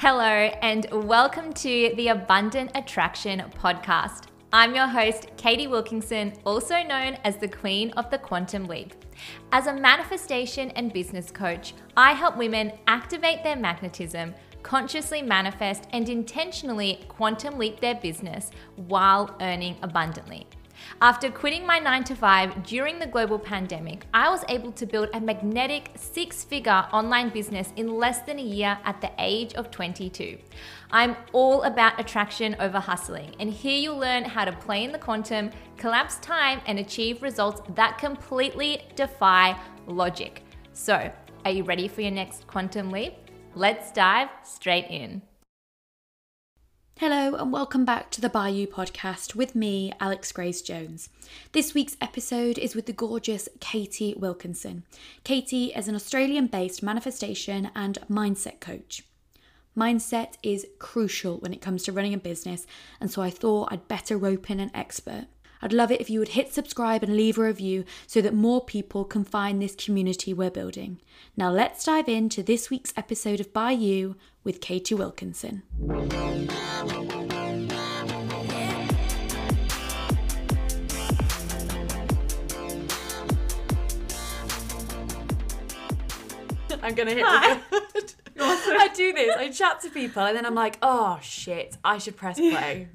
Hello, and welcome to the Abundant Attraction podcast. I'm your host, Katie Wilkinson, also known as the Queen of the Quantum Leap. As a manifestation and business coach, I help women activate their magnetism, consciously manifest, and intentionally quantum leap their business while earning abundantly. After quitting my 9 to 5 during the global pandemic, I was able to build a magnetic six figure online business in less than a year at the age of 22. I'm all about attraction over hustling, and here you'll learn how to play in the quantum, collapse time, and achieve results that completely defy logic. So, are you ready for your next quantum leap? Let's dive straight in. Hello, and welcome back to the By You podcast with me, Alex Grace Jones. This week's episode is with the gorgeous Katie Wilkinson. Katie is an Australian based manifestation and mindset coach. Mindset is crucial when it comes to running a business, and so I thought I'd better rope in an expert. I'd love it if you would hit subscribe and leave a review so that more people can find this community we're building. Now, let's dive into this week's episode of By You with Katie Wilkinson. I'm gonna hit record. I do this. I chat to people and then I'm like, oh shit, I should press play.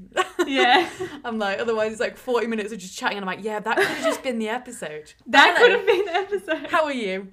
Yeah. I'm like, otherwise it's like 40 minutes of just chatting and I'm like, yeah, that could have just been the episode. That could have been the episode. How are you?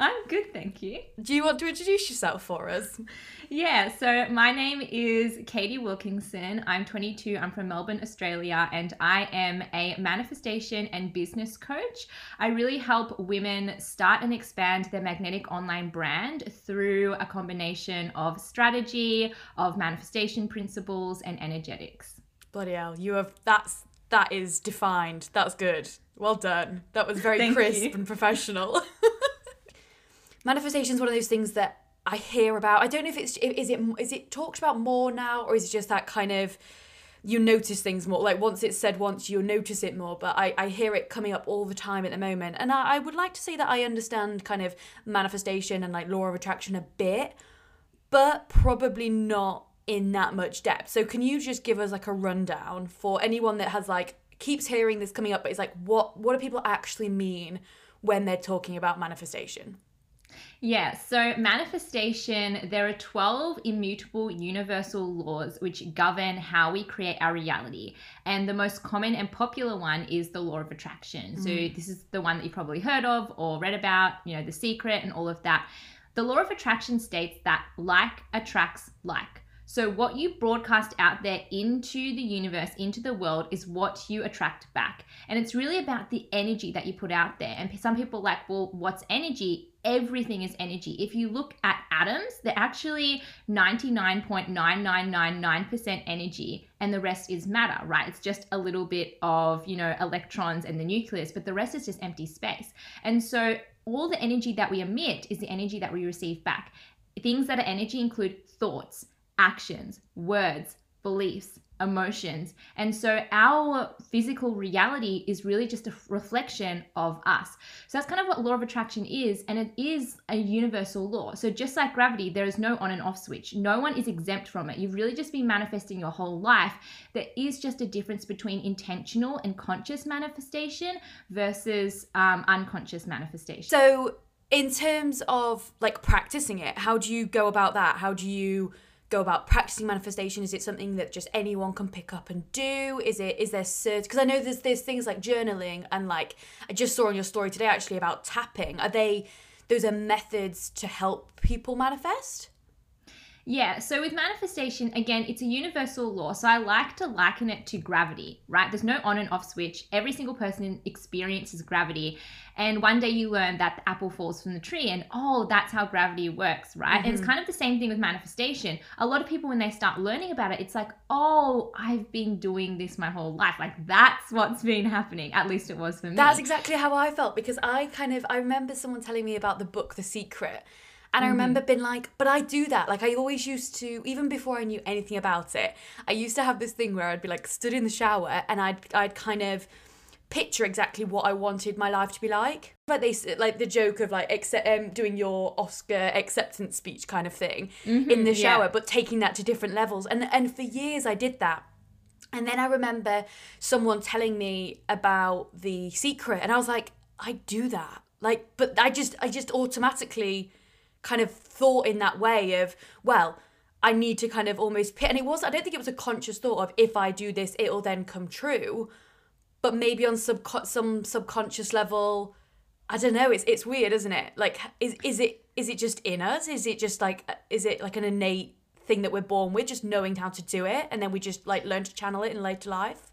I'm good, thank you. Do you want to introduce yourself for us? Yeah, so my name is Katie Wilkinson. I'm 22. I'm from Melbourne, Australia, and I am a manifestation and business coach. I really help women start and expand their magnetic online brand through a combination of strategy, of manifestation principles, and energetics. Bloody hell, you have that's that is defined. That's good. Well done. That was very crisp you. and professional. Manifestation is one of those things that I hear about. I don't know if it's is it is it talked about more now or is it just that kind of you notice things more like once it's said once you'll notice it more but I, I hear it coming up all the time at the moment and I, I would like to say that I understand kind of manifestation and like law of attraction a bit but probably not in that much depth. So can you just give us like a rundown for anyone that has like keeps hearing this coming up but it's like what what do people actually mean when they're talking about manifestation? Yeah, so manifestation, there are 12 immutable universal laws which govern how we create our reality. And the most common and popular one is the law of attraction. So, mm. this is the one that you've probably heard of or read about, you know, The Secret and all of that. The law of attraction states that like attracts like. So, what you broadcast out there into the universe, into the world, is what you attract back. And it's really about the energy that you put out there. And some people are like, well, what's energy? Everything is energy. If you look at atoms, they're actually 99.9999% energy, and the rest is matter, right? It's just a little bit of, you know, electrons and the nucleus, but the rest is just empty space. And so, all the energy that we emit is the energy that we receive back. Things that are energy include thoughts, actions, words, beliefs, emotions. And so our physical reality is really just a reflection of us. So that's kind of what law of attraction is. And it is a universal law. So just like gravity, there is no on and off switch. No one is exempt from it. You've really just been manifesting your whole life. There is just a difference between intentional and conscious manifestation versus um, unconscious manifestation. So in terms of like practicing it, how do you go about that? How do you go about practicing manifestation? Is it something that just anyone can pick up and do? Is it is there cert? Because I know there's there's things like journaling and like I just saw on your story today actually about tapping. Are they those are methods to help people manifest? Yeah, so with manifestation, again, it's a universal law. So I like to liken it to gravity, right? There's no on and off switch. Every single person experiences gravity. And one day you learn that the apple falls from the tree, and oh, that's how gravity works, right? And it's mm-hmm. kind of the same thing with manifestation. A lot of people, when they start learning about it, it's like, oh, I've been doing this my whole life. Like, that's what's been happening. At least it was for me. That's exactly how I felt because I kind of I remember someone telling me about the book The Secret. And I remember being like, but I do that. Like I always used to, even before I knew anything about it, I used to have this thing where I'd be like stood in the shower and I'd I'd kind of picture exactly what I wanted my life to be like. Like they like the joke of like accept, um, doing your Oscar acceptance speech kind of thing mm-hmm, in the shower, yeah. but taking that to different levels. And and for years I did that. And then I remember someone telling me about the secret, and I was like, I do that. Like, but I just I just automatically kind of thought in that way of well. I need to kind of almost pit, and it was. I don't think it was a conscious thought of if I do this, it'll then come true but maybe on sub some subconscious level I don't know it's it's weird isn't it like is is it is it just in us is it just like is it like an innate thing that we're born with just knowing how to do it and then we just like learn to channel it in later life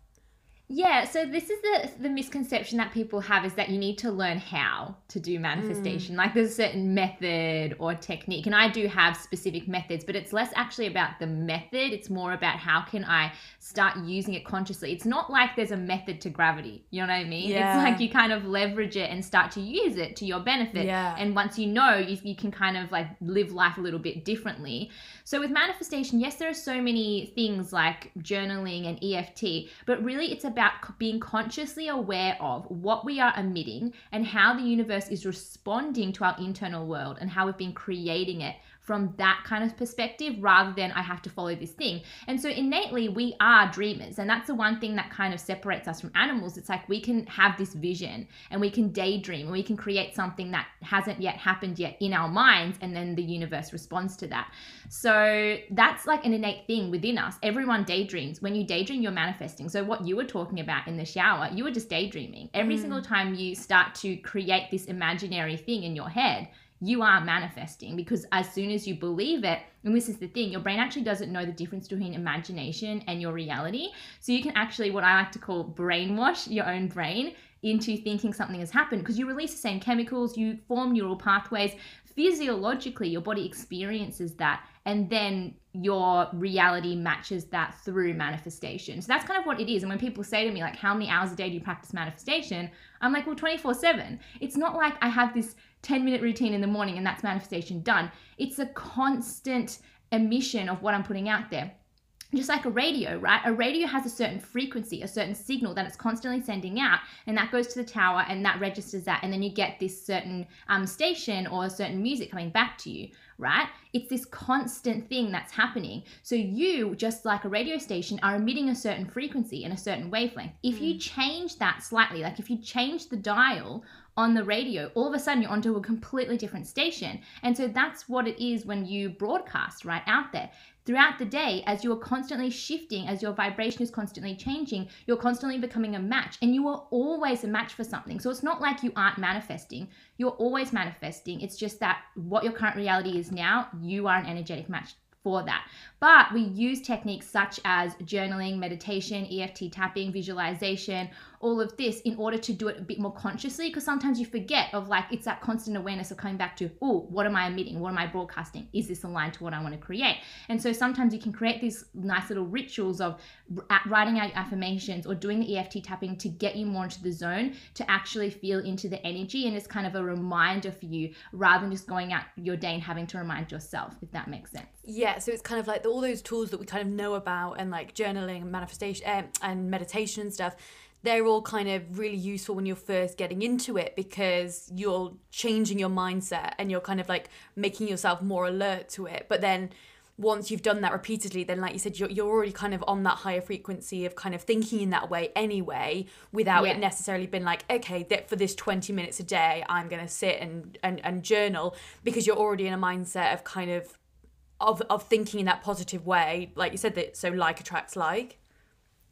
yeah, so this is the the misconception that people have is that you need to learn how to do manifestation. Mm. Like there's a certain method or technique, and I do have specific methods, but it's less actually about the method. It's more about how can I start using it consciously. It's not like there's a method to gravity. You know what I mean? Yeah. It's like you kind of leverage it and start to use it to your benefit. Yeah. And once you know, you, you can kind of like live life a little bit differently. So with manifestation, yes, there are so many things like journaling and EFT, but really it's about being consciously aware of what we are emitting and how the universe is responding to our internal world and how we've been creating it from that kind of perspective rather than I have to follow this thing. And so innately we are dreamers. And that's the one thing that kind of separates us from animals. It's like we can have this vision and we can daydream and we can create something that hasn't yet happened yet in our minds and then the universe responds to that. So that's like an innate thing within us. Everyone daydreams. When you daydream, you're manifesting. So what you were talking about in the shower, you were just daydreaming. Every mm. single time you start to create this imaginary thing in your head, you are manifesting because as soon as you believe it, and this is the thing, your brain actually doesn't know the difference between imagination and your reality. So you can actually, what I like to call brainwash your own brain into thinking something has happened because you release the same chemicals, you form neural pathways. Physiologically, your body experiences that, and then your reality matches that through manifestation. So that's kind of what it is. And when people say to me, like, how many hours a day do you practice manifestation? I'm like, well, 24 7. It's not like I have this 10 minute routine in the morning and that's manifestation done. It's a constant emission of what I'm putting out there. Just like a radio, right? A radio has a certain frequency, a certain signal that it's constantly sending out, and that goes to the tower and that registers that, and then you get this certain um, station or a certain music coming back to you, right? It's this constant thing that's happening. So you, just like a radio station, are emitting a certain frequency and a certain wavelength. If mm. you change that slightly, like if you change the dial on the radio, all of a sudden you're onto a completely different station. And so that's what it is when you broadcast right out there. Throughout the day, as you are constantly shifting, as your vibration is constantly changing, you're constantly becoming a match and you are always a match for something. So it's not like you aren't manifesting, you're always manifesting. It's just that what your current reality is now, you are an energetic match for that. But we use techniques such as journaling, meditation, EFT tapping, visualization, all of this in order to do it a bit more consciously because sometimes you forget of like it's that constant awareness of coming back to oh what am i emitting? What am i broadcasting? Is this aligned to what i want to create? And so sometimes you can create these nice little rituals of writing out affirmations or doing the eft tapping to get you more into the zone to actually feel into the energy and it's kind of a reminder for you rather than just going out your day and having to remind yourself if that makes sense. Yeah so it's kind of like all those tools that we kind of know about and like journaling and manifestation um, and meditation and stuff they're all kind of really useful when you're first getting into it because you're changing your mindset and you're kind of like making yourself more alert to it. But then once you've done that repeatedly, then like you said, you're, you're already kind of on that higher frequency of kind of thinking in that way anyway, without yeah. it necessarily being like, okay, that for this 20 minutes a day, I'm gonna sit and, and, and journal because you're already in a mindset of kind of of of thinking in that positive way. Like you said that so like attracts like.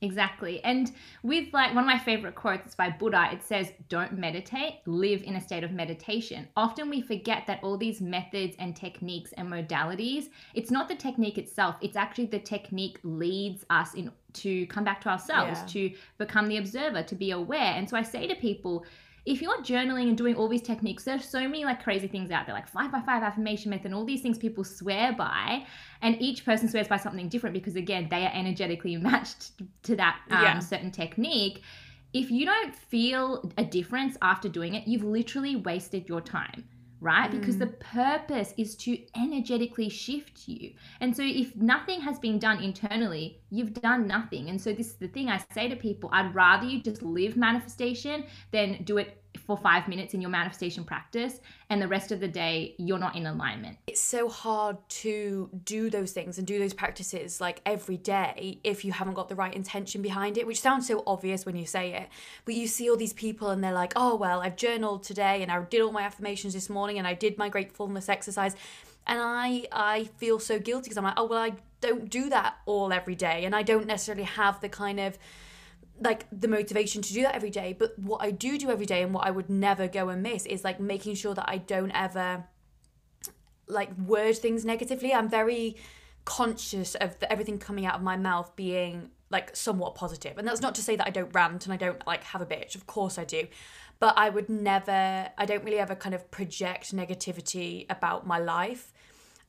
Exactly. And with like one of my favorite quotes is by Buddha, it says, Don't meditate, live in a state of meditation. Often we forget that all these methods and techniques and modalities, it's not the technique itself, it's actually the technique leads us in to come back to ourselves, yeah. to become the observer, to be aware. And so I say to people, if you're journaling and doing all these techniques, there's so many like crazy things out there, like five by five affirmation method, and all these things people swear by, and each person swears by something different because again, they are energetically matched to that um, yeah. certain technique. If you don't feel a difference after doing it, you've literally wasted your time right? Because the mm. purpose is to energetically shift you. And so if nothing has been done internally, you've done nothing. And so this is the thing I say to people I'd rather you just live manifestation than do it for five minutes in your manifestation practice and the rest of the day you're not in alignment. It's so hard to do those things and do those practices like every day if you haven't got the right intention behind it, which sounds so obvious when you say it. But you see all these people and they're like, oh, well, I've journaled today and I did all my affirmations this morning and I did my gratefulness exercise. And I, I feel so guilty because I'm like, oh, well, I don't do that all every day. And I don't necessarily have the kind of like the motivation to do that every day. But what I do do every day and what I would never go and miss is like making sure that I don't ever like word things negatively. I'm very conscious of the, everything coming out of my mouth being like somewhat positive. And that's not to say that I don't rant and I don't like have a bitch. Of course I do. But I would never, I don't really ever kind of project negativity about my life.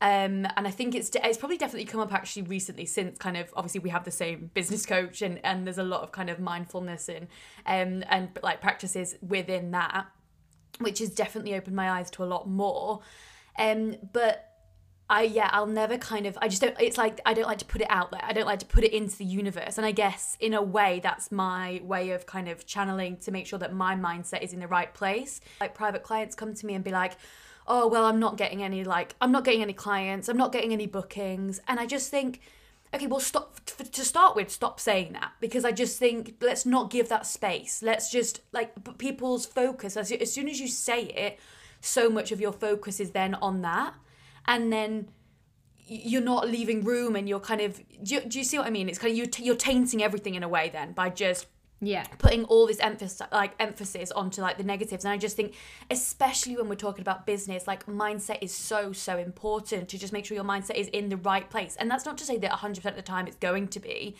Um, and I think it's it's probably definitely come up actually recently since kind of obviously we have the same business coach and and there's a lot of kind of mindfulness and um and like practices within that, which has definitely opened my eyes to a lot more. Um, but I yeah, I'll never kind of I just don't it's like I don't like to put it out there. I don't like to put it into the universe. And I guess in a way that's my way of kind of channeling to make sure that my mindset is in the right place. Like private clients come to me and be like, "Oh, well, I'm not getting any like I'm not getting any clients. I'm not getting any bookings." And I just think okay, well stop f- to start with, stop saying that because I just think let's not give that space. Let's just like people's focus as as soon as you say it, so much of your focus is then on that and then you're not leaving room and you're kind of do you, do you see what i mean it's kind of you're, t- you're tainting everything in a way then by just Yeah. putting all this emphasis like emphasis onto like the negatives. And i just think especially when we're talking about business like mindset is so so important to just make sure your mindset is in the right place. And that's not to say that 100% of the time it's going to be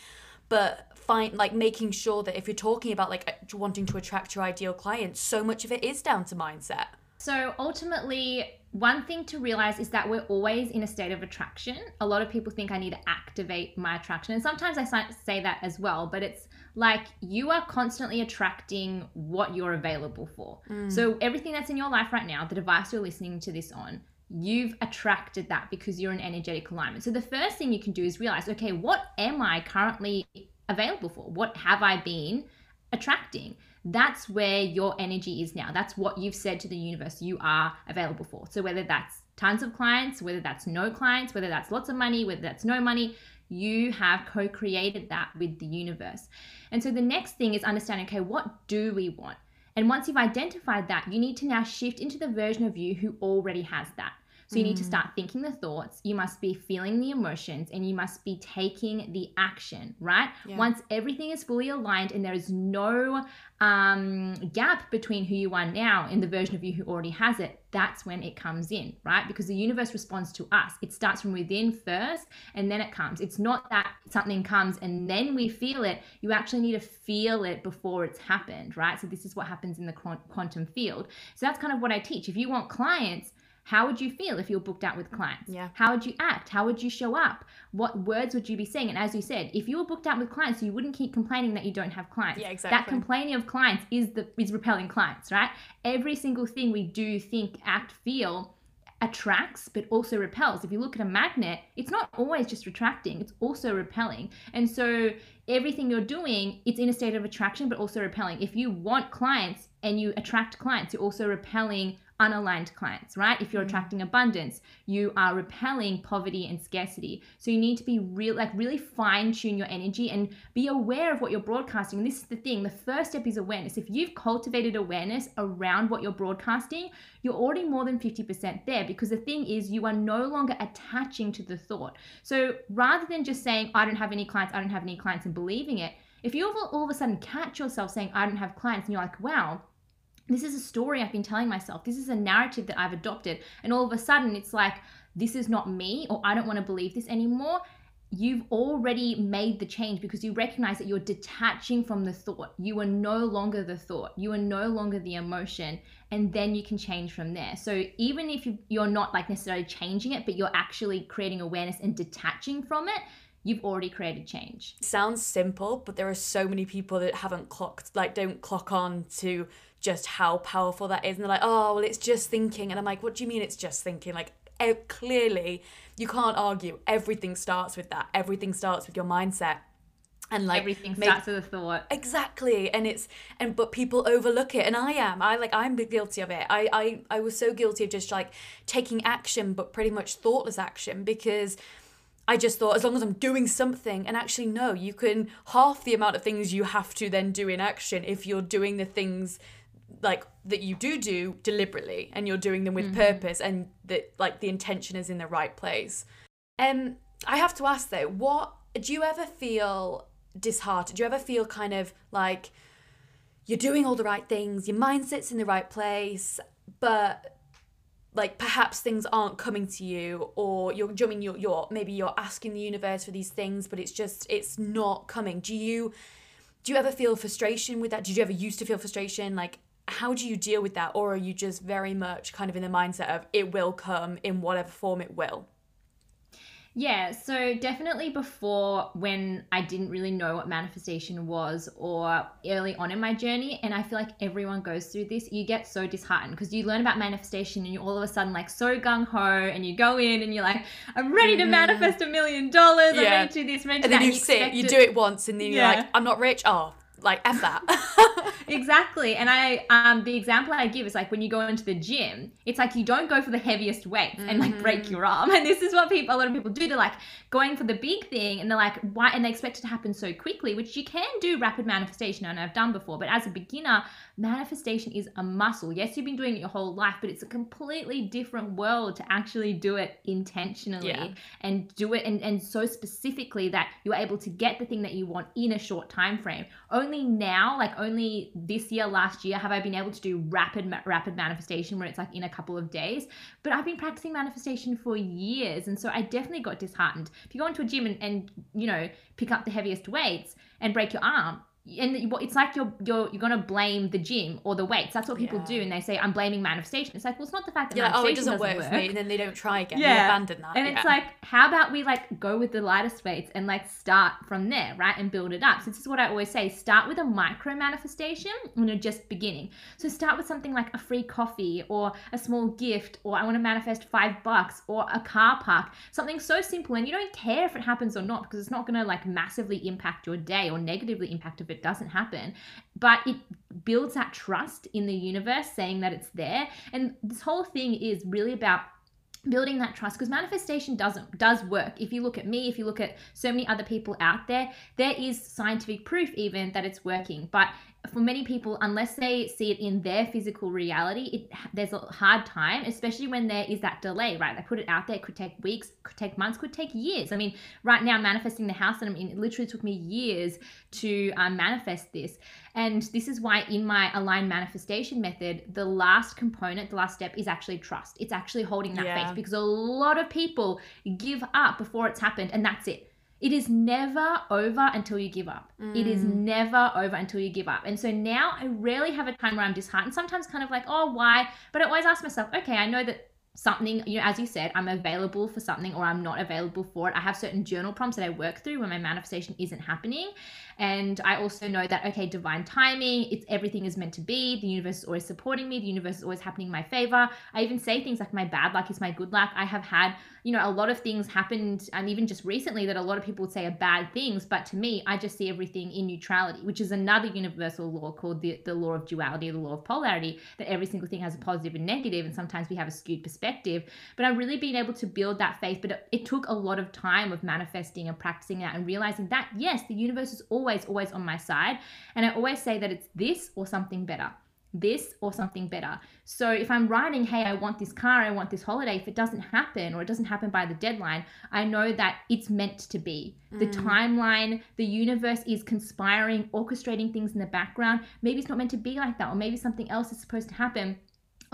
but find like making sure that if you're talking about like wanting to attract your ideal clients so much of it is down to mindset So ultimately, one thing to realize is that we're always in a state of attraction. A lot of people think I need to activate my attraction. And sometimes I say that as well, but it's like you are constantly attracting what you're available for. Mm. So everything that's in your life right now, the device you're listening to this on, you've attracted that because you're in energetic alignment. So the first thing you can do is realize, okay, what am I currently available for? What have I been attracting? That's where your energy is now. That's what you've said to the universe you are available for. So whether that's tons of clients, whether that's no clients, whether that's lots of money, whether that's no money, you have co created that with the universe. And so the next thing is understanding okay, what do we want? And once you've identified that, you need to now shift into the version of you who already has that. So you need to start thinking the thoughts, you must be feeling the emotions, and you must be taking the action, right? Yeah. Once everything is fully aligned and there is no um, gap between who you are now and the version of you who already has it, that's when it comes in, right? Because the universe responds to us. It starts from within first and then it comes. It's not that something comes and then we feel it. You actually need to feel it before it's happened, right? So this is what happens in the quantum field. So that's kind of what I teach. If you want clients, how would you feel if you're booked out with clients? Yeah. How would you act? How would you show up? What words would you be saying? And as you said, if you were booked out with clients, you wouldn't keep complaining that you don't have clients. Yeah, exactly. That complaining of clients is the is repelling clients, right? Every single thing we do, think, act, feel attracts but also repels. If you look at a magnet, it's not always just retracting, it's also repelling. And so everything you're doing, it's in a state of attraction but also repelling. If you want clients and you attract clients, you're also repelling unaligned clients, right? If you're mm. attracting abundance, you are repelling poverty and scarcity. So you need to be real like really fine tune your energy and be aware of what you're broadcasting. And this is the thing, the first step is awareness. If you've cultivated awareness around what you're broadcasting, you're already more than 50% there because the thing is you are no longer attaching to the thought. So rather than just saying I don't have any clients, I don't have any clients and believing it, if you all, all of a sudden catch yourself saying I don't have clients and you're like, wow, this is a story I've been telling myself. This is a narrative that I've adopted. And all of a sudden, it's like, this is not me, or I don't want to believe this anymore. You've already made the change because you recognize that you're detaching from the thought. You are no longer the thought. You are no longer the emotion. And then you can change from there. So even if you- you're not like necessarily changing it, but you're actually creating awareness and detaching from it, you've already created change. sounds simple, but there are so many people that haven't clocked, like, don't clock on to just how powerful that is. And they're like, oh, well, it's just thinking. And I'm like, what do you mean it's just thinking? Like, clearly, you can't argue. Everything starts with that. Everything starts with your mindset. And like Everything make- starts with a thought. Exactly. And it's and but people overlook it and I am. I like I'm guilty of it. I I I was so guilty of just like taking action but pretty much thoughtless action because I just thought as long as I'm doing something and actually no, you can half the amount of things you have to then do in action if you're doing the things like that you do do deliberately and you're doing them with purpose and that like the intention is in the right place. Um I have to ask though, what do you ever feel disheartened? Do you ever feel kind of like you're doing all the right things, your mindset's in the right place, but like perhaps things aren't coming to you or you're I mean you're, you're maybe you're asking the universe for these things but it's just it's not coming do you do you ever feel frustration with that did you ever used to feel frustration like how do you deal with that? Or are you just very much kind of in the mindset of it will come in whatever form it will? Yeah, so definitely before when I didn't really know what manifestation was or early on in my journey, and I feel like everyone goes through this, you get so disheartened because you learn about manifestation and you're all of a sudden like so gung ho and you go in and you're like, I'm ready to manifest a million dollars, I'm Mm-hmm. Ready to do this, ready to and then that, you and sit you do it once and then you're Yeah. like i'm not rich. Oh like f that exactly. And i um the example i give is like when you go into the gym it's like you don't go for the heaviest weights and like break your arm. And this is what people a lot of people do. They're like going for the big thing and they're like why and they expect it to happen so quickly which you can do rapid manifestation. And i've done before but as a beginner manifestation is a muscle. Yes you've been doing it your whole life but it's a completely different world to actually do it intentionally Yeah. and do it and, and so specifically that you're able to get the thing that you want in a short time frame. Only now like only this year last year have i been able to do rapid rapid manifestation where it's like in a couple of days? But i've been practicing manifestation for years and so i definitely got disheartened. If you go into a gym and, and you know pick up the heaviest weights and break your arm and it's like you're you're you're gonna blame the gym or the weights. That's what people Yeah. do, and they say I'm blaming manifestation. It's like well, it's not the fact that like oh it manifestation doesn't work, for me and then they don't try again yeah Yeah. abandon that and yeah. it's like, how about we like go with the lightest weights and like start from there, right? And build it up. So this is what I always say: start with a micro manifestation when you're just beginning. So start with something like a free coffee or a small gift, or I want to manifest five bucks or a car park. Something so simple, and you don't care if it happens or not because it's not going to like massively impact your day or negatively impact if it doesn't happen. But it builds that trust in the universe, saying that it's there. And this whole thing is really about building that trust because manifestation doesn't does work if you look at me if you look at so many other people out there there is scientific proof even that it's working but for many people unless they see it in their physical reality it there's a hard time especially when there is that delay right they put it out there it could take weeks could take months could take years i mean right now manifesting the house that i'm in it literally took me years to um, manifest this and this is why in my aligned manifestation method, the last component, the last step is actually trust. It's actually holding that Yeah. faith because a lot of people give up before it's happened and that's it. It is never over until you give up. It is mm. never over until you give up. And so now I rarely have a time where I'm disheartened. Sometimes kind of like, oh, why? But I always ask myself, okay, I know that something, you know, as you said, I'm available for something or I'm not available for it. I have certain journal prompts that I work through when my manifestation isn't happening. And I also know that, okay, divine timing, it's everything is meant to be. The universe is always supporting me. The universe is always happening in my favor. I even say things like my bad luck is my good luck. I have had, you know, a lot of things happened, and even just recently that a lot of people would say are bad things. But to me, I just see everything in neutrality, which is another universal law called the, the law of duality, the law of polarity, that every single thing has a positive and negative, and sometimes we have a skewed perspective. But I've really been able to build that faith. But it, it took a lot of time of manifesting and practicing that and realizing that, yes, the universe is always, always on my side. And I always say that it's this or something better. This or something better. So if I'm writing, hey, I want this car, I want this holiday, if it doesn't happen or it doesn't happen by the deadline, I know that it's meant to be. The mm. timeline, the universe is conspiring, orchestrating things in the background. Maybe it's not meant to be like that, or maybe something else is supposed to happen.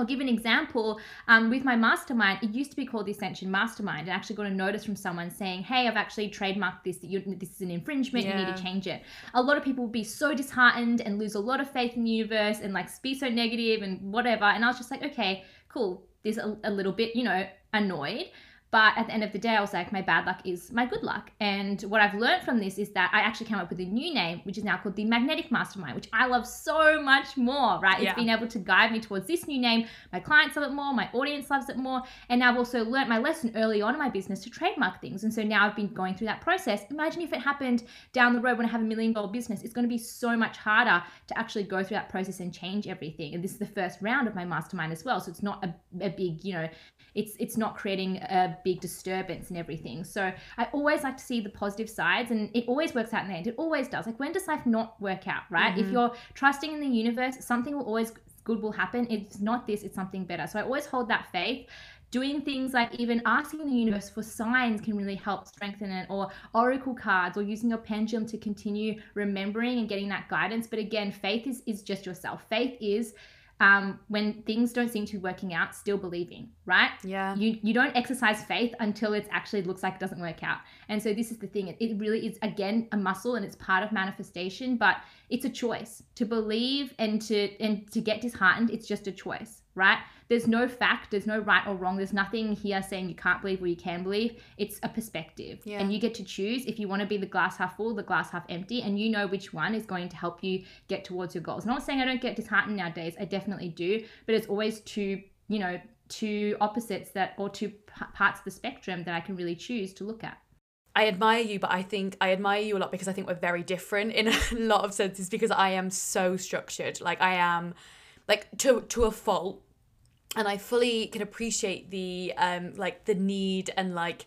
I'll give an example. Um, with my mastermind, it used to be called the Ascension Mastermind. I actually got a notice from someone saying, "Hey, I've actually trademarked this. You, this is an infringement. You need to change it." A lot of people would be so disheartened and lose a lot of faith in the universe and like be so negative and whatever. And I was just like, "Okay, cool." There's a, a little bit, you know, annoyed. But at the end of the day, I was like, my bad luck is my good luck. And what I've learned from this is that I actually came up with a new name, which is now called the Magnetic Mastermind, which I love so much more, right? Yeah. It's been able to guide me towards this new name. My clients love it more, my audience loves it more. And I've also learned my lesson early on in my business to trademark things. And so now I've been going through that process. Imagine if it happened down the road when I have a million dollar business, it's going to be so much harder to actually go through that process and change everything. And this is the first round of my mastermind as well. So it's not a, a big, you know, it's it's not creating a big disturbance and everything. So I always like to see the positive sides and it always works out in the end. It always does. Like when does life not work out, right? Mm-hmm. If you're trusting in the universe, something will always good will happen. It's not this, it's something better. So I always hold that faith doing things like even asking the universe for signs can really help strengthen it or oracle cards or using your pendulum to continue remembering and getting that guidance but again faith is is just yourself faith is um, when things don't seem to be working out, still believing, right? Yeah. You you don't exercise faith until it actually looks like it doesn't work out. And so this is the thing. It, it really is again a muscle and it's part of manifestation, but it's a choice to believe and to and to get disheartened. It's just a choice, right? There's no fact. There's no right or wrong. There's nothing here saying you can't believe or you can believe. It's a perspective, Yeah. and you get to choose if you want to be the glass half full, the glass half empty, and you know which one is going to help you get towards your goals. Not saying I don't get disheartened nowadays. I definitely do, but it's always two, you know, two opposites that or two p- parts of the spectrum that I can really choose to look at. I admire you, but I think I admire you a lot because I think we're very different in a lot of senses because I am so structured. Like I am like to to a fault. And I fully can appreciate the um like the need and like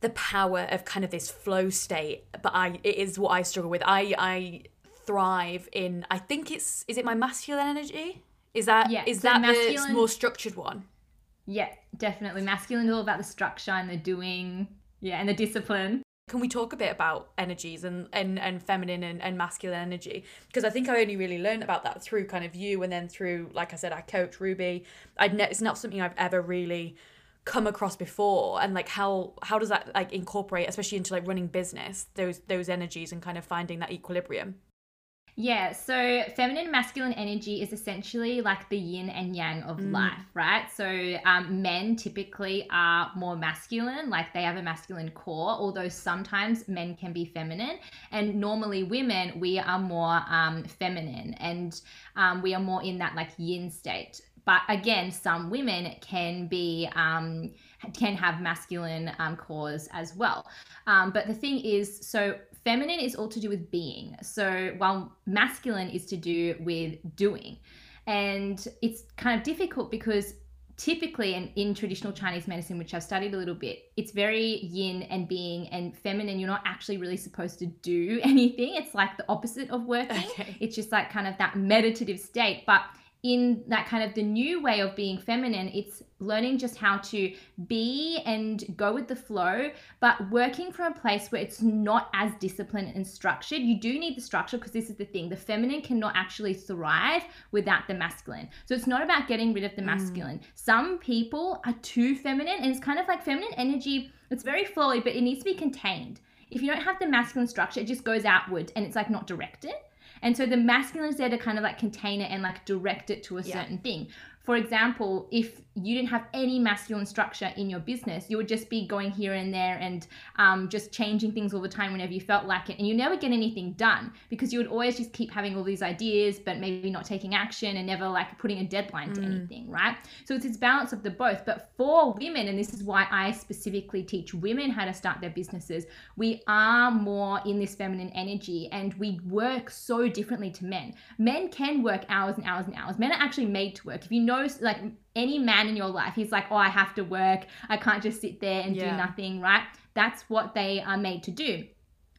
the power of kind of this flow state. But I it is what I struggle with. I I thrive in I think it's is it my masculine energy? Is that Yeah, is so that the more structured one? Yeah, definitely. Masculine is all about the structure and the doing, yeah, and the discipline. Can we talk a bit about energies and and, and feminine and, and masculine energy? Because i think i only really learned about that through kind of you and then through like i said our coach ruby. I'd ne- it's not something i've ever really come across before. And like how how does that like incorporate especially into like running business those those energies and kind of finding that equilibrium Yeah, so feminine and masculine energy is essentially like the yin and yang of life, right? So um, men typically are more masculine, like they have a masculine core, although sometimes men can be feminine. And normally women, we are more um, feminine and um, we are more in that like yin state. But again, some women can be um, can have masculine um, cores as well. Um, but the thing is, so feminine is all to do with being. So while masculine is to do with doing. And it's kind of difficult because typically in, in traditional Chinese medicine, which I've studied a little bit, it's very yin and being and feminine. You're not actually really supposed to do anything. It's like the opposite of working. Okay. It's just like kind of that meditative state. But in that kind of the new way of being feminine, it's learning just how to be and go with the flow, but working from a place where it's not as disciplined and structured. You do need the structure because this is the thing the feminine cannot actually thrive without the masculine. So it's not about getting rid of the mm. masculine. Some people are too feminine, and it's kind of like feminine energy, it's very flowy, but it needs to be contained. If you don't have the masculine structure, it just goes outward and it's like not directed. And so the masculine is there to kind of like contain it and like direct it to a Yeah. certain thing. For example, if you didn't have any masculine structure in your business, you would just be going here and there and um, just changing things all the time whenever you felt like it. And you never get anything done because you would always just keep having all these ideas, but maybe not taking action and never like putting a deadline to anything, right? So it's this balance of the both. But for women, and this is why I specifically teach women how to start their businesses, we are more in this feminine energy and we work so differently to men. Men can work hours and hours and hours. Men are actually made to work. If you know, like any man in your life, he's like, oh, I have to work. I can't just sit there and Yeah. do nothing, right? That's what they are made to do.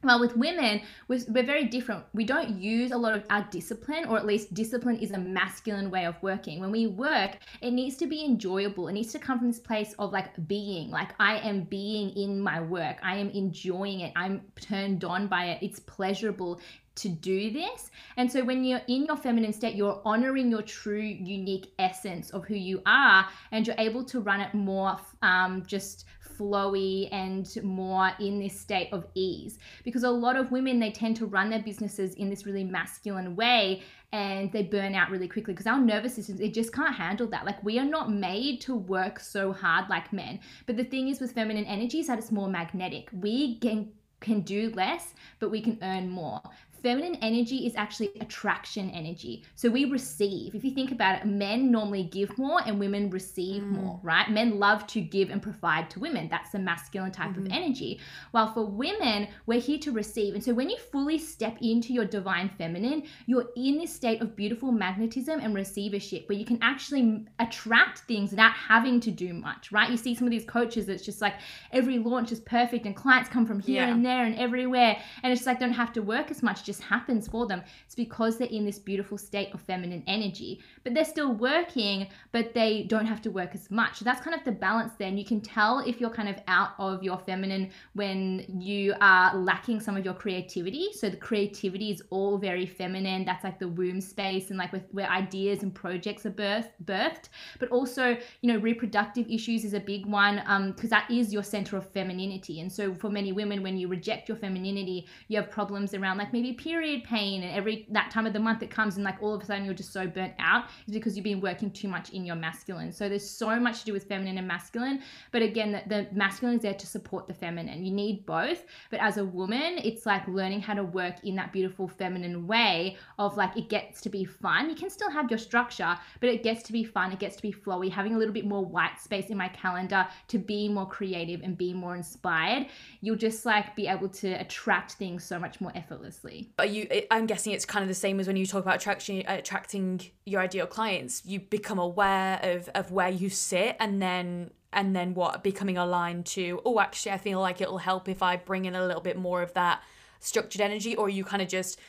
Well, with women, we're, we're very different. We don't use a lot of our discipline, or at least discipline is a masculine way of working. When we work, it needs to be enjoyable. It needs to come from this place of like being, like I am being in my work. I am enjoying it. I'm turned on by it. It's pleasurable to do this. And so when you're in your feminine state, you're honoring your true, unique essence of who you are, and you're able to run it more um, just flowy and more in this state of ease. Because a lot of women they tend to run their businesses in this really masculine way and they burn out really quickly because our nervous systems it just can't handle that. Like we are not made to work so hard like men. But the thing is with feminine energy is that it's more magnetic. We can can do less, but we can earn more feminine energy is actually attraction energy. So we receive. If you think about it, men normally give more and women receive mm. more, right? Men love to give and provide to women. That's the masculine type mm-hmm. of energy. While for women, we're here to receive. And so when you fully step into your divine feminine, you're in this state of beautiful magnetism and receivership where you can actually attract things without having to do much, right? You see some of these coaches, it's just like every launch is perfect and clients come from here yeah. and there and everywhere. And it's like don't have to work as much just happens for them. It's because they're in this beautiful state of feminine energy, but they're still working, but they don't have to work as much. So that's kind of the balance there. You can tell if you're kind of out of your feminine when you are lacking some of your creativity. So the creativity is all very feminine. That's like the womb space and like with, where ideas and projects are birth, birthed. But also, you know, reproductive issues is a big one because um, that is your center of femininity. And so for many women, when you reject your femininity, you have problems around like maybe period pain and every that time of the month it comes and like all of a sudden you're just so burnt out is because you've been working too much in your masculine. So there's so much to do with feminine and masculine. But again, the, the masculine is there to support the feminine. You need both. But as a woman, it's like learning how to work in that beautiful feminine way of like it gets to be fun. You can still have your structure, but it gets to be fun. It gets to be flowy, having a little bit more white space in my calendar to be more creative and be more inspired. You'll just like be able to attract things so much more effortlessly are you i'm guessing it's kind of the same as when you talk about attraction attracting your ideal clients. You become aware of of where you sit and then and then what? Becoming aligned to oh actually i feel like it'll help if i bring in a little bit more of that structured energy or you kind of just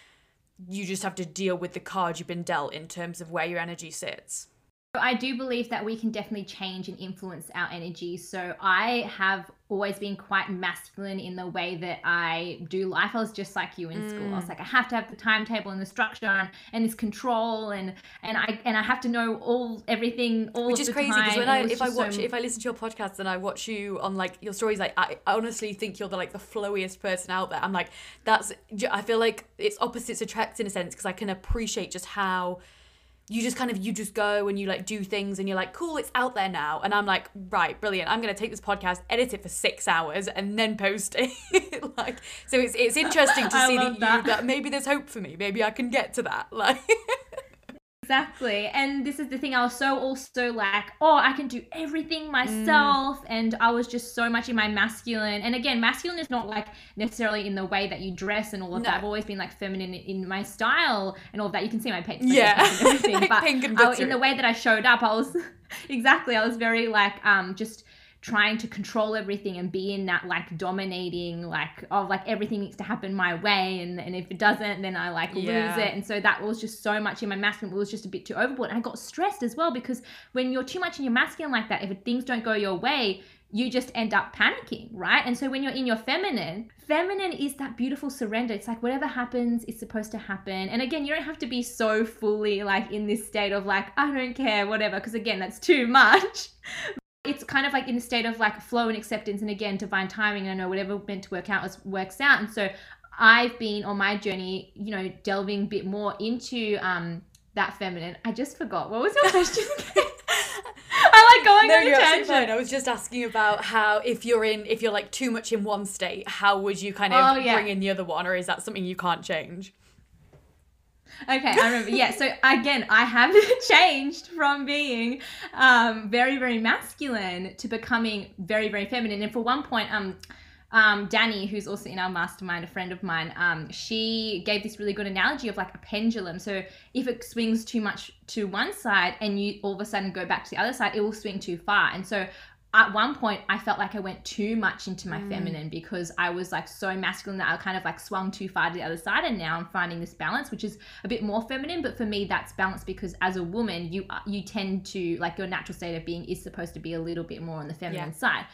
you just have to deal with the card you've been dealt in terms of where your energy sits I do believe that we can definitely change and influence our energy. So I have always been quite masculine in the way that I do life. I was just like you in mm. school. I was mm. like, I have to have the timetable and the structure and, and this control and and I and I have to know all everything all Which is crazy because when I if I watch so... if I listen to your podcast and I watch you on like your stories, like I honestly think you're the like the flowiest person out there. I'm like that's I feel like it's opposites attract in a sense because I can appreciate just how you just kind of you just go and you like do things and you're like cool it's out there now. And i'm like right brilliant. I'm going to take this podcast edit it for six hours and then post it. Like so it's it's interesting to see that, that. You, that maybe there's hope for me. Maybe i can get to that. Like Exactly. And this is the thing, I was so also like, oh, I can do everything myself. Mm. And I was just so much in my masculine. And again, masculine is not like necessarily in the way that you dress and all of no. that. I've always been like feminine in my style and all of that. You can see my pink. Yeah. And everything. like but I, in the way that I showed up, I was exactly, I was very like, um, just trying to control everything and be in that like dominating like of like everything needs to happen my way and, and if it doesn't then I like yeah. lose it and so that was just so much in my masculine it was just a bit too overboard and I got stressed as well because when you're too much in your masculine like that if things don't go your way you just end up panicking, right? And so when you're in your feminine, feminine is that beautiful surrender. It's like whatever happens is supposed to happen. And again, you don't have to be so fully like in this state of like, I don't care, whatever, because again, that's too much it's kind of like in a state of like flow and acceptance and again divine timing and I know whatever meant to work out was works out and so I've been on my journey you know delving a bit more into um that feminine I just forgot what was your question I like going no, on you're tangent. Fine. I was just asking about how if you're in if you're like too much in one state how would you kind of oh, yeah. bring in the other one or is that something you can't change Okay, I remember. Yeah, so again, I have changed from being um, very, very masculine to becoming very, very feminine. And for one point, um, um, Danny, who's also in our mastermind, a friend of mine, um, she gave this really good analogy of like a pendulum. So if it swings too much to one side and you all of a sudden go back to the other side, it will swing too far. And so at one point I felt like I went too much into my mm. feminine because I was like so masculine that I kind of like swung too far to the other side and now I'm finding this balance which is a bit more feminine but for me that's balance because as a woman you you tend to like your natural state of being is supposed to be a little bit more on the feminine yeah. side.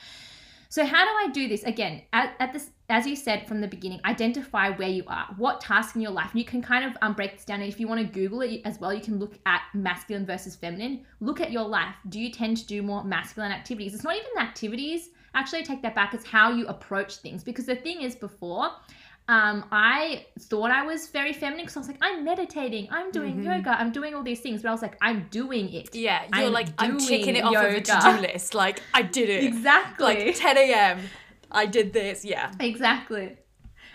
So how do I do this? Again, at, at, this, as you said from the beginning, identify where you are, what task in your life. And you can kind of um, break this down. And if you want to Google it as well, you can look at masculine versus feminine. Look at your life. Do you tend to do more masculine activities? It's not even activities actually I take that back. It's how you approach things. Because the thing is, before, um, I thought I was very feminine because I was like, I'm meditating, I'm doing Mhm. yoga, I'm doing all these things. But I was like, I'm doing it. Yeah, you're I'm like I'm doing it off of a to-do list. Like I did it. Exactly. Like 10 a.m. I did this. Yeah. Exactly.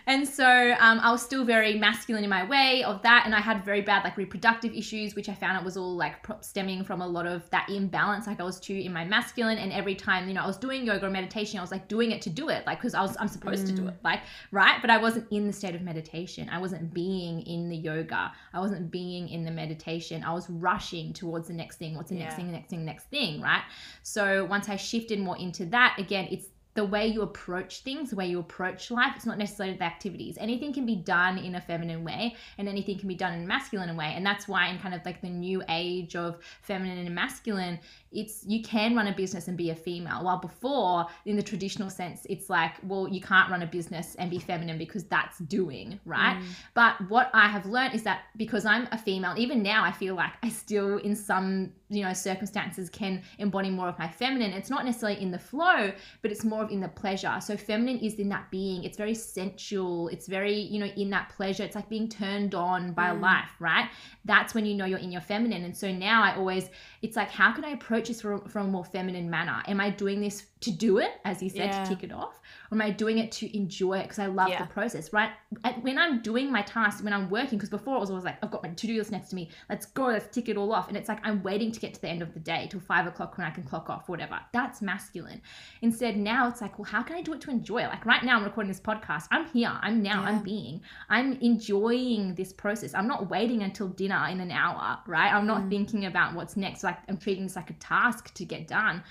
And so um, I was still very masculine in my way of that, and I had very bad like reproductive issues, which I found it was all like stemming from a lot of that imbalance. Like I was too in my masculine, and every time you know I was doing yoga or meditation, I was like doing it to do it, like because I was I'm supposed to do it, like right. But I wasn't in the state of meditation. I wasn't being in the yoga. I wasn't being in the meditation. I was rushing towards the next thing. What's the next thing? The next thing? The next thing? Right. So once I shifted more into that, again, it's the way you approach things, the way you approach life, it's not necessarily the activities. Anything can be done in a feminine way and anything can be done in a masculine way. And that's why in kind of like the new age of feminine and masculine, it's you can run a business and be a female. While before, in the traditional sense, it's like, well, you can't run a business and be feminine because that's doing, right? Mm. But what I have learned is that because I'm a female, even now I feel like I still in some, you know, circumstances can embody more of my feminine. It's not necessarily in the flow, but it's more of in the pleasure. So feminine is in that being. It's very sensual. It's very, you know, in that pleasure. It's like being turned on by Mm. life, right? That's when you know you're in your feminine. And so now I always, it's like, how can I approach this from, from a more feminine manner? Am I doing this to do it, as you said, Yeah. to tick it off? Or am I doing it to enjoy it because I love Yeah. the process, right? And when I'm doing my tasks, when I'm working, because before it was always like, I've got my to do list next to me, let's go, let's tick it all off. And it's like, I'm waiting to get to the end of the day till five o'clock when I can clock off, whatever. That's masculine. Instead, now it's like, well, how can I do it to enjoy it? Like right now, I'm recording this podcast. I'm here. I'm now. Yeah. I'm being. I'm enjoying this process. I'm not waiting until dinner in an hour, right? I'm not Mm. thinking about what's next. Like I'm treating this like a task to get done.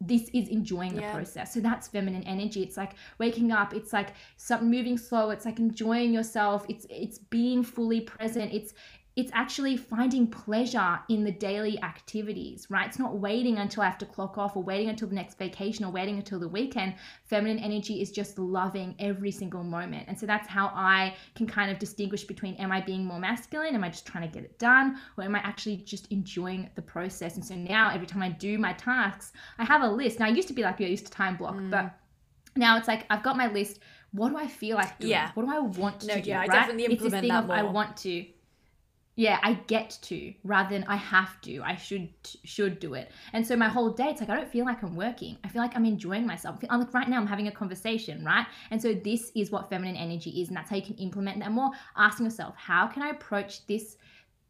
This is enjoying the Yeah. process. So that's feminine energy. It's like waking up. It's like something moving slow. It's like enjoying yourself. It's it's being fully present. It's it's actually finding pleasure in the daily activities, right? It's not waiting until I have to clock off or waiting until the next vacation or waiting until the weekend. Feminine energy is just loving every single moment. And so that's how I can kind of distinguish between am I being more masculine? Am I just trying to get it done? Or am I actually just enjoying the process? And so now every time I do my tasks, I have a list. Now I used to be like, I used to time block, Mm. but now it's like I've got my list. What do I feel like doing? Yeah. What do I want No, to do? yeah, I right? definitely it's this thing that of I want to yeah i get to rather than i have to i should should do it. And so my whole day it's like i don't feel like i'm working. I feel like i'm enjoying myself. I'm like right now i'm having a conversation right? And so this is what feminine energy is and that's how you can implement that more. Asking yourself how can i approach this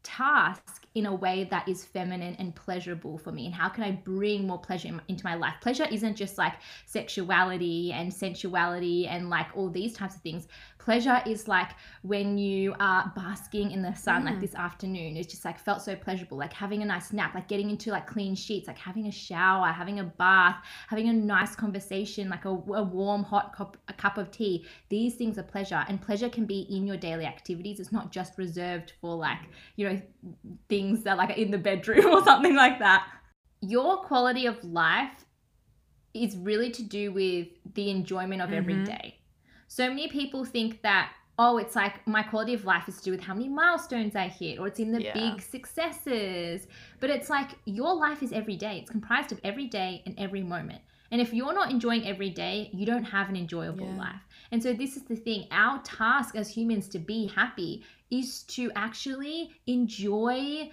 task in a way that is feminine and pleasurable for me? And how can i bring more pleasure in- into my life? Pleasure isn't just like sexuality and sensuality and like all these types of things pleasure is like when you are basking in the sun like Mm. this afternoon. It's just like felt so pleasurable like having a nice nap like getting into like clean sheets like having a shower having a bath having a nice conversation like a, a warm hot cup, a cup of tea. These things are pleasure and pleasure can be in your daily activities. It's not just reserved for like you know things that like are in the bedroom or something like that. Your quality of life is really to do with the enjoyment of every Mhm. day so many people think that oh it's like my quality of life is to do with how many milestones i hit or it's in the Yeah. big successes. But it's like your life is every day. It's comprised of every day and every moment. And if you're not enjoying every day you don't have an enjoyable Yeah. life. And so this is the thing. Our task as humans to be happy is to actually enjoy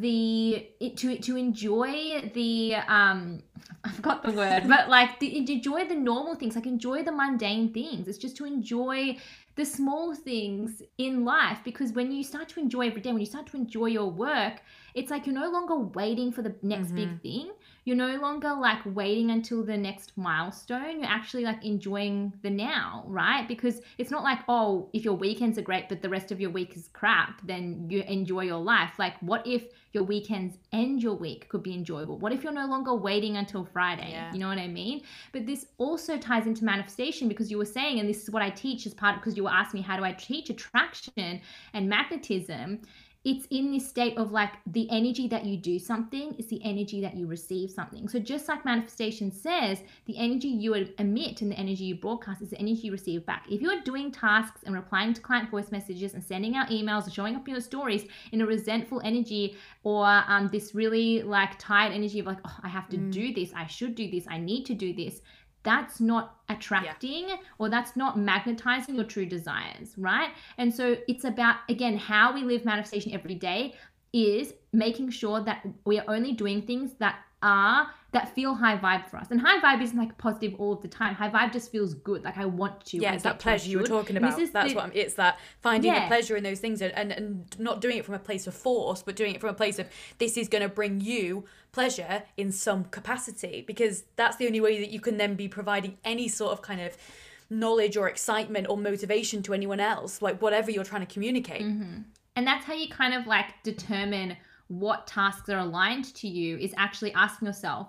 the it, to to enjoy the um I forgot the word but like the, enjoy the normal things like enjoy the mundane things. It's just to enjoy the small things in life because when you start to enjoy every day when you start to enjoy your work it's like you're no longer waiting for the next big mm-hmm. thing. You're no longer like waiting until the next milestone. You're actually like enjoying the now right? Because it's not like oh if your weekends are great but the rest of your week is crap then you enjoy your life. Like what if your weekends and your week could be enjoyable? What if you're no longer waiting until friday? Yeah. you know what i mean? But this also ties into manifestation because you were saying and this is what i teach as part of because you were asking me how do i teach attraction and magnetism it's in this state of like the energy that you do something is the energy that you receive something. So just like manifestation says, the energy you emit and the energy you broadcast is the energy you receive back. If you're doing tasks and replying to client voice messages and sending out emails and showing up in your stories in a resentful energy or um, this really like tired energy of like, oh, I have to Mm. do this, I should do this, I need to do this, that's not attracting yeah. or that's not magnetizing your true desires, right? And so it's about, again, how we live manifestation every day is making sure that we are only doing things that are that feel high vibe for us. And high vibe isn't like positive all of the time. High vibe just feels good. Like I want to. Yeah, it's that pleasure you were talking about. That's the, what I'm, it's that finding yeah. the pleasure in those things and, and, and not doing it from a place of force, but doing it from a place of this is going to bring you pleasure in some capacity because that's the only way that you can then be providing any sort of kind of knowledge or excitement or motivation to anyone else, like whatever you're trying to communicate. Mm-hmm. And that's how you kind of like determine what tasks are aligned to you is actually asking yourself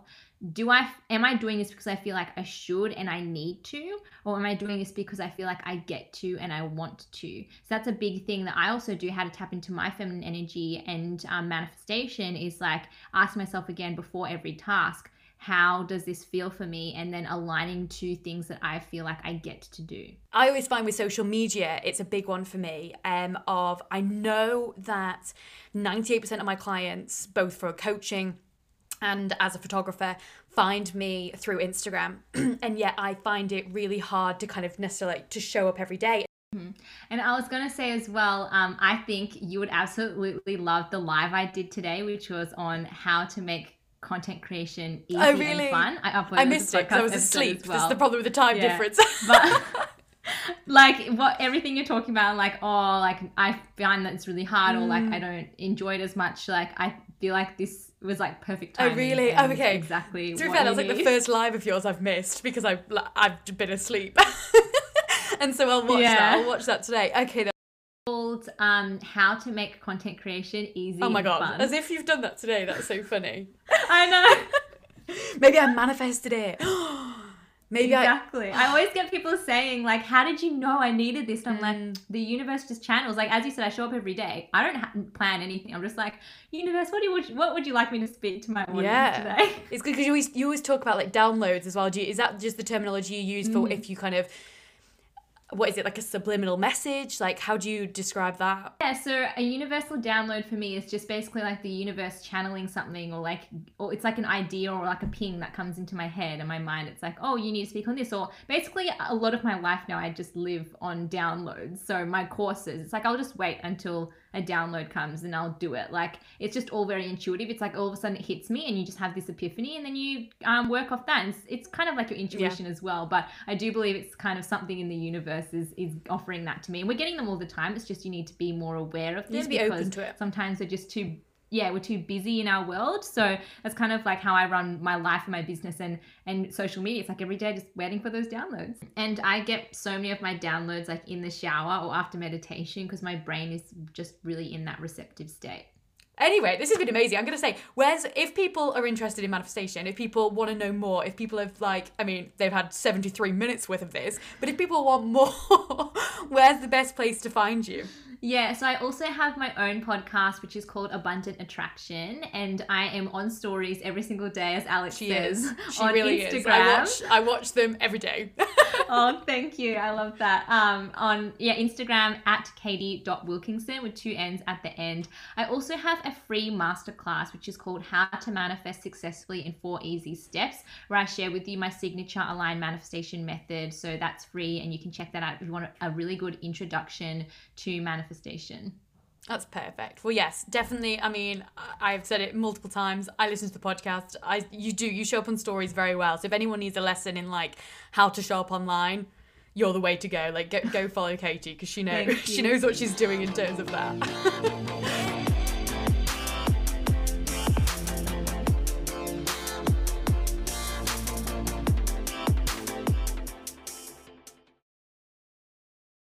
do i am i doing this because i feel like i should and i need to? Or am i doing this because i feel like i get to and i want to? So that's a big thing that i also do how to tap into my feminine energy and um, manifestation is like ask myself again before every task how does this feel for me? And then aligning to things that i feel like i get to do. I always find with social media it's a big one for me um, of i know that 98% of my clients both for coaching and as a photographer find me through instagram. And yet i find it really hard to kind of necessarily to show up every day. Mm-hmm. and I was going to say as well, um, I think you would absolutely love the live I did today, which was on how to make content creation easy oh, really? and fun. I uploaded I missed it because I was asleep. Well. That's the problem with the time yeah. difference. but like what everything you're talking about, like oh, like I find that it's really hard, mm. or like I mm. don't enjoy it as much. Like I feel like this was like perfect time. Oh really? Oh okay. Exactly. To be fair, that was like the first live of yours I've missed because I've I've been asleep. and so I'll watch yeah. that. I'll watch that today. Okay, called um, How to Make Content Creation Easy. Oh my god, fun. as if you've done that today. That's so funny. I know. Maybe I manifested it. Maybe exactly. I... I always get people saying like, "How did you know I needed this?" And I'm mm. like, "The universe just channels." Like as you said, I show up every day. I don't ha- plan anything. I'm just like, "Universe, what do you what would you like me to speak to my audience yeah. today?" It's good because you always you always talk about like downloads as well. Do you, is that just the terminology you use for mm. if you kind of what is it like a subliminal message? Like how do you describe that? Yeah so a universal download for me is just basically like the universe channeling something or like or it's like an idea or like a ping that comes into my head and my mind. It's like oh you need to speak on this or basically a lot of my life now i just live on downloads. So my courses it's like i'll just wait until a download comes and I'll do it. Like it's just all very intuitive. It's like all of a sudden it hits me and you just have this epiphany and then you um, work off that. And it's, it's kind of like your intuition yeah. as well. But I do believe it's kind of something in the universe is, is offering that to me. And we're getting them all the time. It's just you need to be more aware of them. You be open to it. Sometimes they're just too yeah we're too busy in our world so that's kind of like how i run my life and my business and and social media it's like every day just waiting for those downloads and i get so many of my downloads like in the shower or after meditation because my brain is just really in that receptive state Anyway, this has been amazing. I'm gonna say, where's if people are interested in manifestation, if people want to know more, if people have like, I mean, they've had 73 minutes worth of this, but if people want more, where's the best place to find you? Yeah, so I also have my own podcast, which is called Abundant Attraction, and I am on stories every single day, as Alex she says, is. She on really Instagram. Is. I watch, I watch them every day. oh, thank you. I love that. Um, on yeah, Instagram at katie.wilkinson with two N's at the end. I also have a free masterclass, which is called How to Manifest Successfully in Four Easy Steps, where I share with you my signature aligned manifestation method. So that's free, and you can check that out if you want a really good introduction to manifestation manifestation. That's perfect. Well, yes, definitely. I mean, I've said it multiple times. I listen to the podcast. I you do you show up on stories very well. So if anyone needs a lesson in like how to show up online, you're the way to go. Like go, go follow Katie because she knows she knows what she's doing in terms of that.